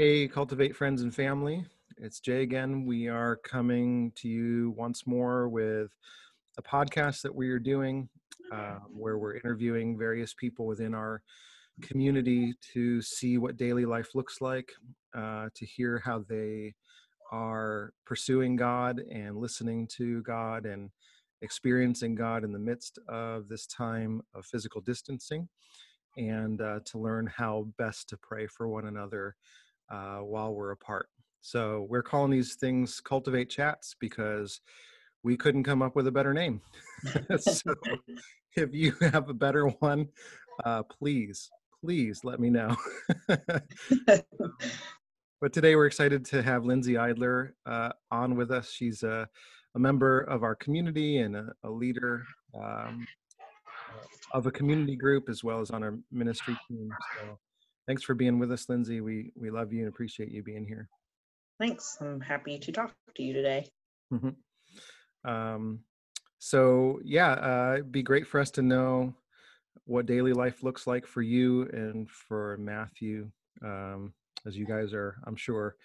Hey, Cultivate Friends and Family. It's Jay again. We are coming to you once more with a podcast that we are doing um, where we're interviewing various people within our community to see what daily life looks like, uh, to hear how they are pursuing God and listening to God and experiencing God in the midst of this time of physical distancing, and uh, to learn how best to pray for one another uh, while we're apart. So we're calling these things cultivate chats because we couldn't come up with a better name. so if you have a better one, uh, please, please let me know. but today we're excited to have Lindsay Eidler uh, on with us. She's a, a, member of our community and a, a leader um, of a community group as well as on our ministry team. So thanks for being with us, Lindsay. We we love you and appreciate you being here. Thanks. I'm happy to talk to you today. Mm-hmm. Um, so yeah, uh, it'd be great for us to know what daily life looks like for you and for Matthew, um, as you guys are, I'm sure,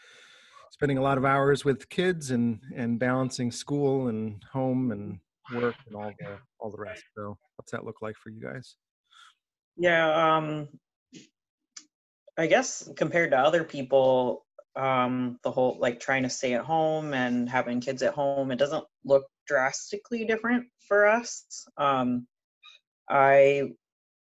spending a lot of hours with kids and and balancing school and home and work and all the all the rest. So, what's that look like for you guys? Yeah, um, I guess compared to other people, um, the whole like trying to stay at home and having kids at home, it doesn't look drastically different for us. Um, I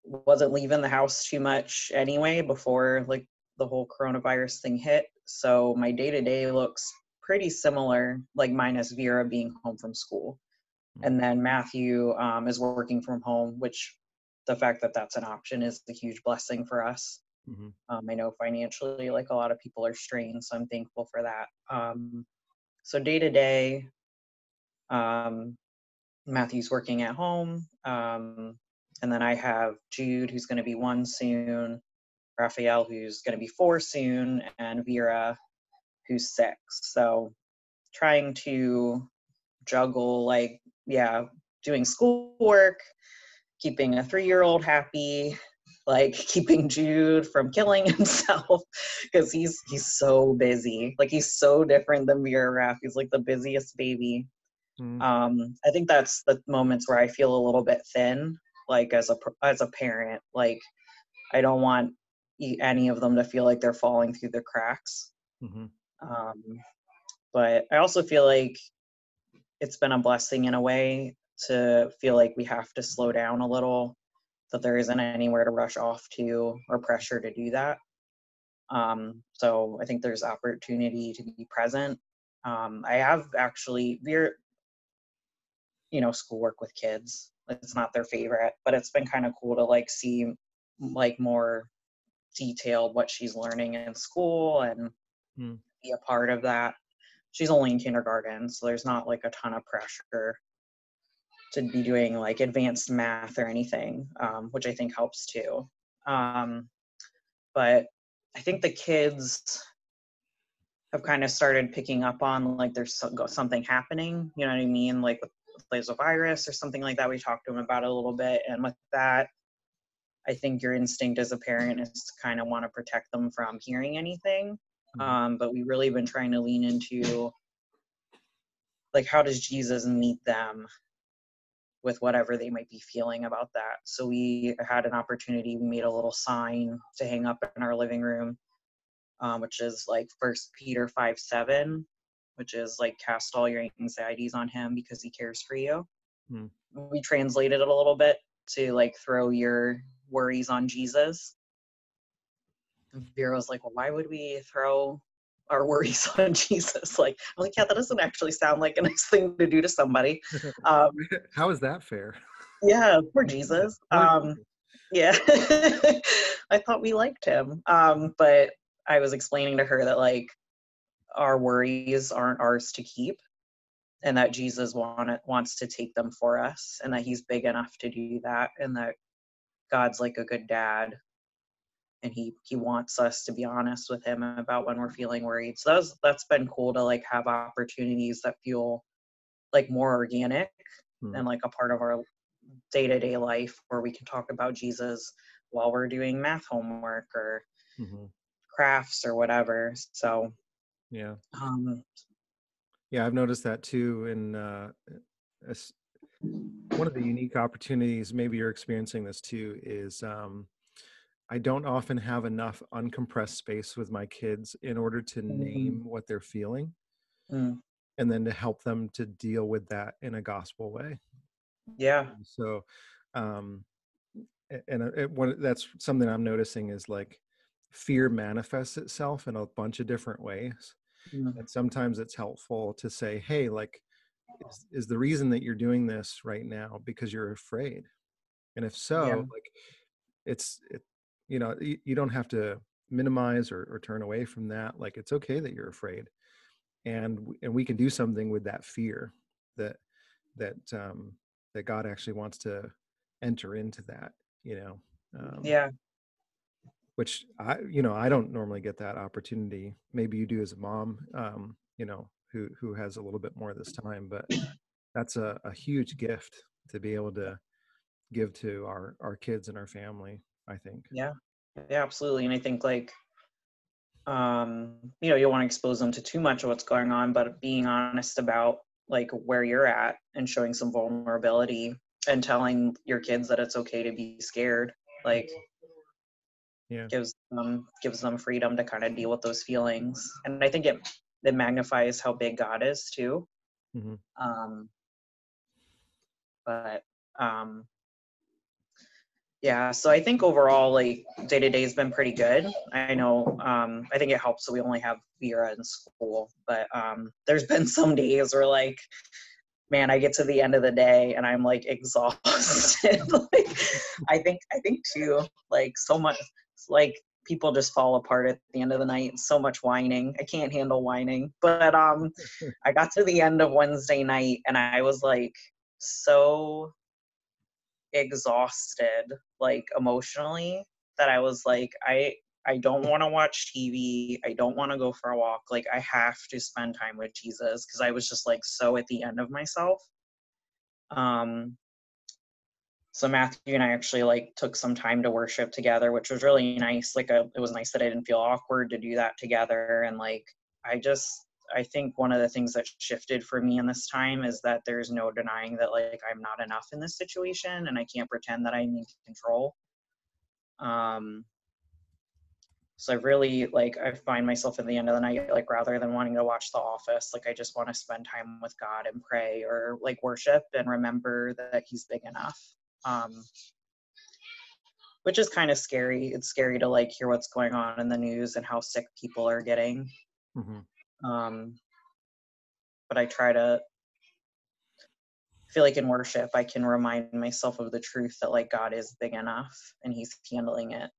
wasn't leaving the house too much anyway before like the whole coronavirus thing hit. So my day to day looks pretty similar, like minus Vera being home from school. Hmm. And then Matthew um, is working from home, which the fact that that's an option is a huge blessing for us. Mm-hmm. Um, I know financially, like a lot of people are strained, so I'm thankful for that. Um, so day to day, um, Matthew's working at home, um, and then I have Jude, who's going to be one soon, Raphael, who's going to be four soon, and Vera, who's six. So trying to juggle, like, yeah, doing schoolwork, keeping a three year old happy, like keeping Jude from killing himself because he's he's so busy. Like he's so different than Vera Raff. He's like the busiest baby. Mm. Um, I think that's the moments where I feel a little bit thin, like as a as a parent. Like I don't want any of them to feel like they're falling through the cracks. Mm-hmm. Um, but I also feel like it's been a blessing in a way to feel like we have to slow down a little that there isn't anywhere to rush off to or pressure to do that. Um, so I think there's opportunity to be present. Um, I have actually we're you know schoolwork with kids. It's not their favorite, but it's been kind of cool to like see like more detailed what she's learning in school and mm. be a part of that. She's only in kindergarten, so there's not like a ton of pressure to be doing like advanced math or anything, um, which I think helps too. Um, but I think the kids have kind of started picking up on like there's something happening. You know what I mean? Like with, with virus or something like that. We talked to them about it a little bit, and with that, I think your instinct as a parent is to kind of want to protect them from hearing anything. Mm-hmm. Um, but we've really been trying to lean into like how does Jesus meet them with whatever they might be feeling about that. So we had an opportunity. We made a little sign to hang up in our living room, um, which is like First Peter five seven, which is like cast all your anxieties on Him because He cares for you. Hmm. We translated it a little bit to like throw your worries on Jesus. Vera was like, "Well, why would we throw our worries on Jesus. Like, I'm like, yeah, that doesn't actually sound like a nice thing to do to somebody. Um, How is that fair? Yeah, poor Jesus. Um, yeah, I thought we liked him, um, but I was explaining to her that like our worries aren't ours to keep, and that Jesus want, wants to take them for us, and that He's big enough to do that, and that God's like a good dad and he he wants us to be honest with him about when we're feeling worried so that's that's been cool to like have opportunities that feel like more organic mm. and like a part of our day-to-day life where we can talk about jesus while we're doing math homework or mm-hmm. crafts or whatever. So yeah. um Yeah, I've noticed that too. In uh, one of the unique opportunities, maybe you're experiencing this too, is um, I don't often have enough uncompressed space with my kids in order to Mhm. name what they're feeling mm, and then to help them to deal with that in a gospel way. yeah. So, um, and uh, it, that's something I'm noticing is like fear manifests itself in a bunch of different ways. mm, and sometimes it's helpful to say hey like is, is the reason that you're doing this right now because you're afraid and if so Yeah. like it's it you know you, you don't have to minimize or, or turn away from that like it's okay that you're afraid and and we can do something with that fear that that um that god actually wants to enter into that you know um, Yeah. which I, you know, I don't normally get that opportunity. Maybe you do as a mom, um, you know, who who has a little bit more this time, but that's a, a huge gift to be able to give to our our kids and our family. I think. Yeah. Yeah, absolutely. And I think like um, you know, you don't want to expose them to too much of what's going on, but being honest about like where you're at and showing some vulnerability and telling your kids that it's okay to be scared, like Yeah. gives them gives them freedom to kind of deal with those feelings. And I think it it magnifies how big God is too. hmm Um, but um, yeah, so I think overall, like day to day has been pretty good. I know, um, I think it helps that we only have Vera in school, but um, there's been some days where like, man, I get to the end of the day and I'm like exhausted. like, I think, I think too, like so much, like people just fall apart at the end of the night. So much whining. I can't handle whining, but um, I got to the end of Wednesday night and I was like so exhausted like emotionally that I was like I I don't want to watch TV. I don't want to go for a walk. Like I have to spend time with Jesus because I was just like so at the end of myself. Um so Matthew and I actually like took some time to worship together, which was really nice. Like uh it was nice that I didn't feel awkward to do that together and like I just I think one of the things that shifted for me in this time is that there's no denying that like I'm not enough in this situation and I can't pretend that I'm in control. Um so I really like I find myself at the end of the night like rather than wanting to watch The Office, like I just want to spend time with God and pray or like worship and remember that he's big enough. Um which is kind of scary. It's scary to like hear what's going on in the news and how sick people are getting hmm um, but I try to feel like in worship I can remind myself of the truth that like God is big enough and He's handling it.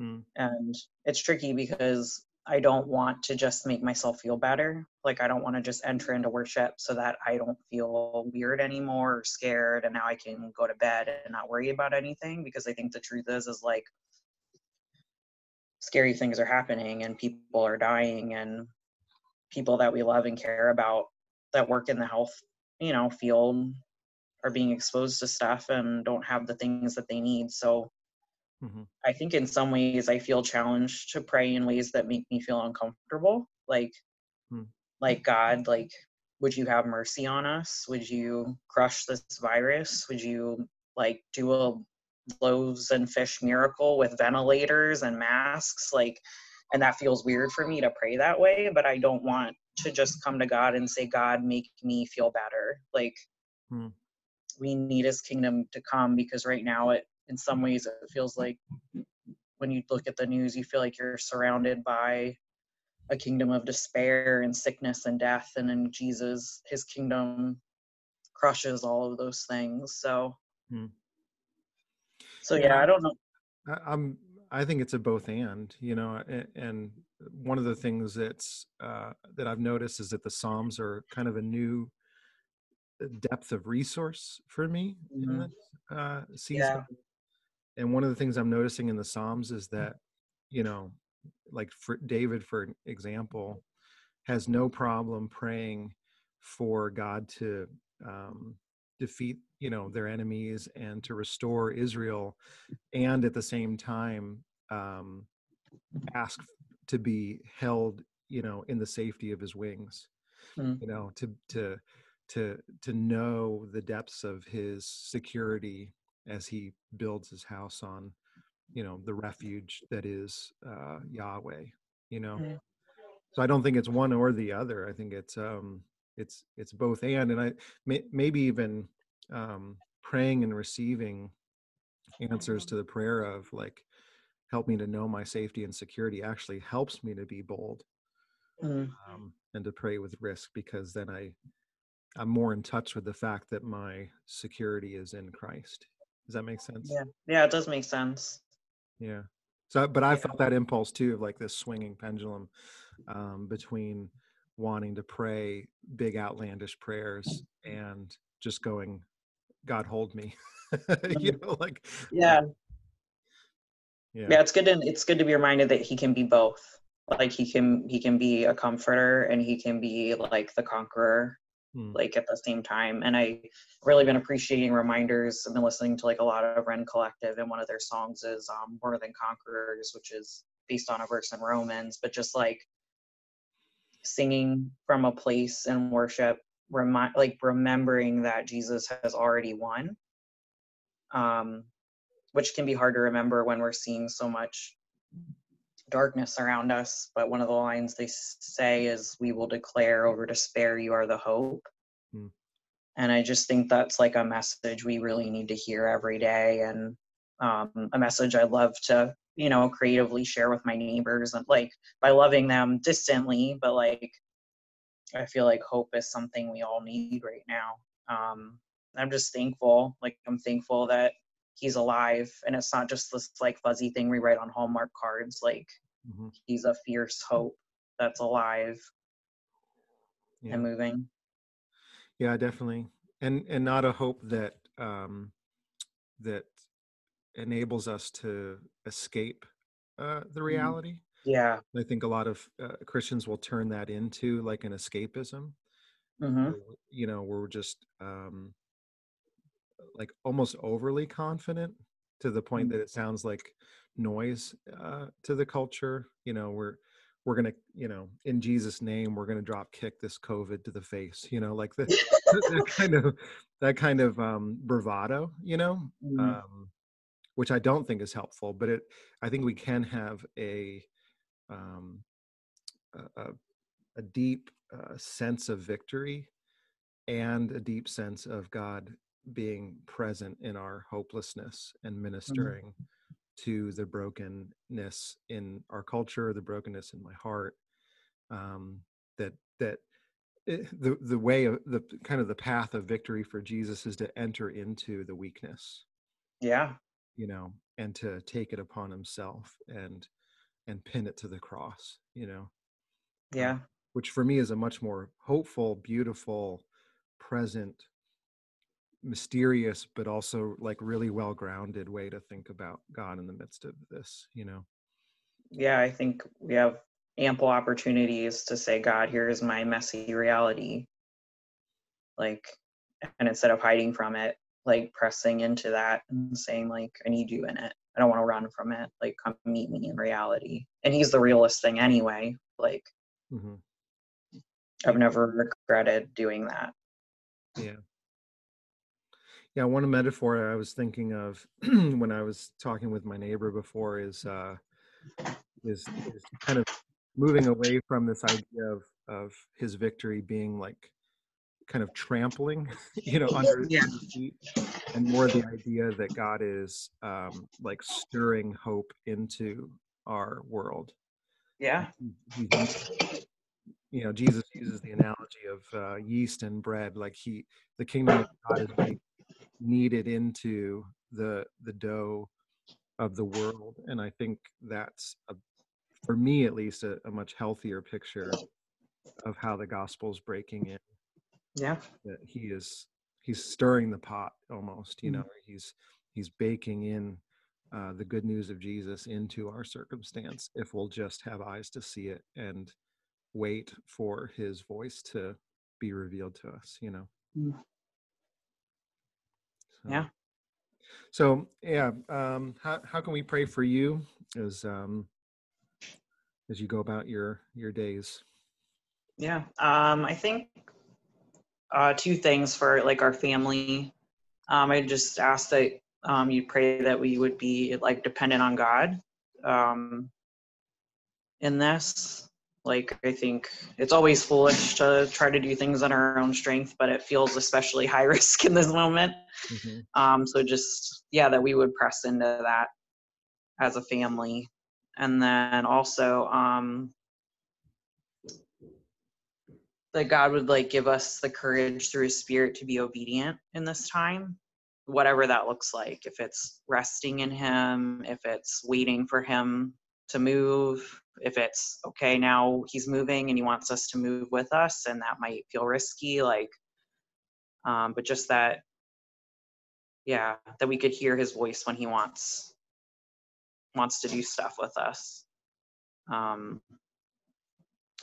mm And it's tricky because I don't want to just make myself feel better. Like I don't want to just enter into worship so that I don't feel weird anymore or scared and now I can go to bed and not worry about anything because I think the truth is is like scary things are happening and people are dying and people that we love and care about that work in the health you know field are being exposed to stuff and don't have the things that they need. So hmm i think in some ways i feel challenged to pray in ways that make me feel uncomfortable. Like Hmm. like god like would you have mercy on us? Would you crush this virus? Would you like do a loaves and fish miracle with ventilators and masks? Like and that feels weird for me to pray that way but i don't want to just come to god and say god make me feel better like Hmm. we need his kingdom to come because right now it in some ways it feels like when you look at the news you feel like you're surrounded by a kingdom of despair and sickness and death and in jesus his kingdom crushes all of those things so Hmm. so Yeah. yeah i don't know I'm. I think it's a both and. You know, and, and one of the things that's uh, that I've noticed is that the Psalms are kind of a new uh, depth of resource for me in Mhm. this uh, season. And one of the things I'm noticing in the Psalms is that, you know, like for David, for example, has no problem praying for God to um, defeat, you know, their enemies and to restore Israel, and at the same time um, ask to be held you know in the safety of his wings Mm. you know to to to to know the depths of his security as he builds his house on you know the refuge that is uh yahweh you know Mm. so i don't think it's one or the other i think it's um it's it's both and and i may, maybe even um praying and receiving answers to the prayer of like help me to know my safety and security actually helps me to be bold Mm. um, and to pray with risk because then I I'm more in touch with the fact that my security is in Christ. Does that make sense? Yeah. Yeah, it does make sense. Yeah. So, but I Yeah. felt that impulse too of like this swinging pendulum um, between wanting to pray big outlandish prayers and just going, God hold me. you know, like Yeah. yeah, Yeah, it's good to it's good to be reminded that he can be both. Like he can he can be a comforter and he can be like the conqueror Hmm. like at the same time. And I really been appreciating reminders. I've been listening to like a lot of Rend Collective and one of their songs is um More Than Conquerors, which is based on a verse in Romans, but just like singing from a place in worship, remind like remembering that Jesus has already won. Um which can be hard to remember when we're seeing so much darkness around us. But one of the lines they say is, We will declare over despair, you are the hope. Hmm. And I just think that's like a message we really need to hear every day. And um, a message I love to, you know, creatively share with my neighbors and like by loving them distantly, but like I feel like hope is something we all need right now. Um, I'm just thankful. Like I'm thankful that he's alive and it's not just this like fuzzy thing we write on Hallmark cards. Like Mhm. he's a fierce hope that's alive yeah. and moving. Yeah, definitely. And and not a hope that um that enables us to escape uh the reality. Yeah. I think a lot of uh, Christians will turn that into like an escapism. hmm You know, we're just um like almost overly confident to the point that it sounds like noise uh to the culture. You know, we're we're gonna, you know, in Jesus' name, we're gonna drop kick this COVID to the face. You know, like the that kind of that kind of um bravado you know Mhm. um which i don't think is helpful but it i think we can have a um a, a, deep uh, sense of victory and a deep sense of god being present in our hopelessness and ministering to the brokenness in our culture the brokenness in my heart um that that it, the the way of the kind of the path of victory for Jesus is to enter into the weakness, Yeah. you know, and to take it upon himself and and pin it to the cross, you know, um, Yeah. which for me is a much more hopeful, beautiful, present, mysterious, but also like really well grounded way to think about God in the midst of this, you know. Yeah. I think we have ample opportunities to say, God, here's my messy reality. Like, and instead of hiding from it, like pressing into that and saying, like, I need you in it. I don't want to run from it. Like, come meet me in reality. And he's the realest thing anyway. Like, hmm I've never regretted doing that. Yeah. Yeah, one metaphor I was thinking of when I was talking with my neighbor before is uh is, is kind of moving away from this idea of of his victory being like kind of trampling, you know, under Yeah. feet, and more the idea that God is um like stirring hope into our world. Yeah. You know, Jesus uses the analogy of uh, yeast and bread, like he, the kingdom of God is being kneaded into the the dough of the world, and I think that's a, for me at least a, a much healthier picture of how the gospel is breaking in. Yeah. That he is he's stirring the pot almost, you Mm. know, he's he's baking in uh, the good news of Jesus into our circumstance if we'll just have eyes to see it and wait for his voice to be revealed to us, you know. Mm. So, Yeah. So yeah, um, how how can we pray for you? as um, as you go about your your days? Yeah, um, I think uh, two things for like our family. Um, I just ask that um, you pray that we would be like dependent on God um, in this. Like, I think it's always foolish to try to do things on our own strength, but it feels especially high risk in this moment. Mm-hmm. Um, so, just yeah, that we would press into that as a family. And then also, um, that God would like give us the courage through his spirit to be obedient in this time, whatever that looks like. If it's resting in him, if it's waiting for him to move, if it's okay, now he's moving and he wants us to move with us, and that might feel risky, like, um, but just that, yeah, that we could hear his voice when he wants wants to do stuff with us. Um,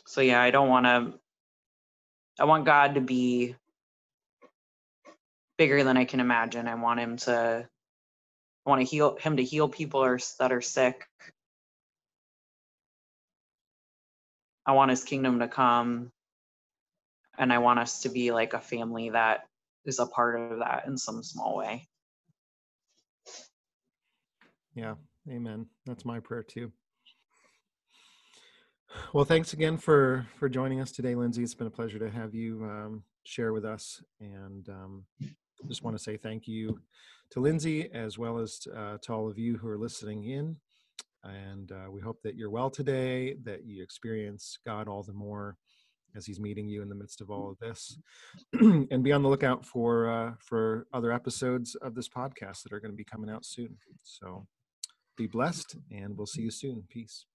so yeah, I don't want to I want God to be bigger than I can imagine. I want him to I want to heal him to heal people that are sick. I want his kingdom to come and I want us to be like a family that is a part of that in some small way. Yeah, amen. That's my prayer too. Well, thanks again for for joining us today, Lindsay. It's been a pleasure to have you um, share with us, and um, just want to say thank you to Lindsay as well as uh, to all of you who are listening in. And uh, we hope that you're well today, that you experience God all the more as He's meeting you in the midst of all of this, and be on the lookout for uh, for other episodes of this podcast that are going to be coming out soon. So, be blessed, and we'll see you soon. Peace.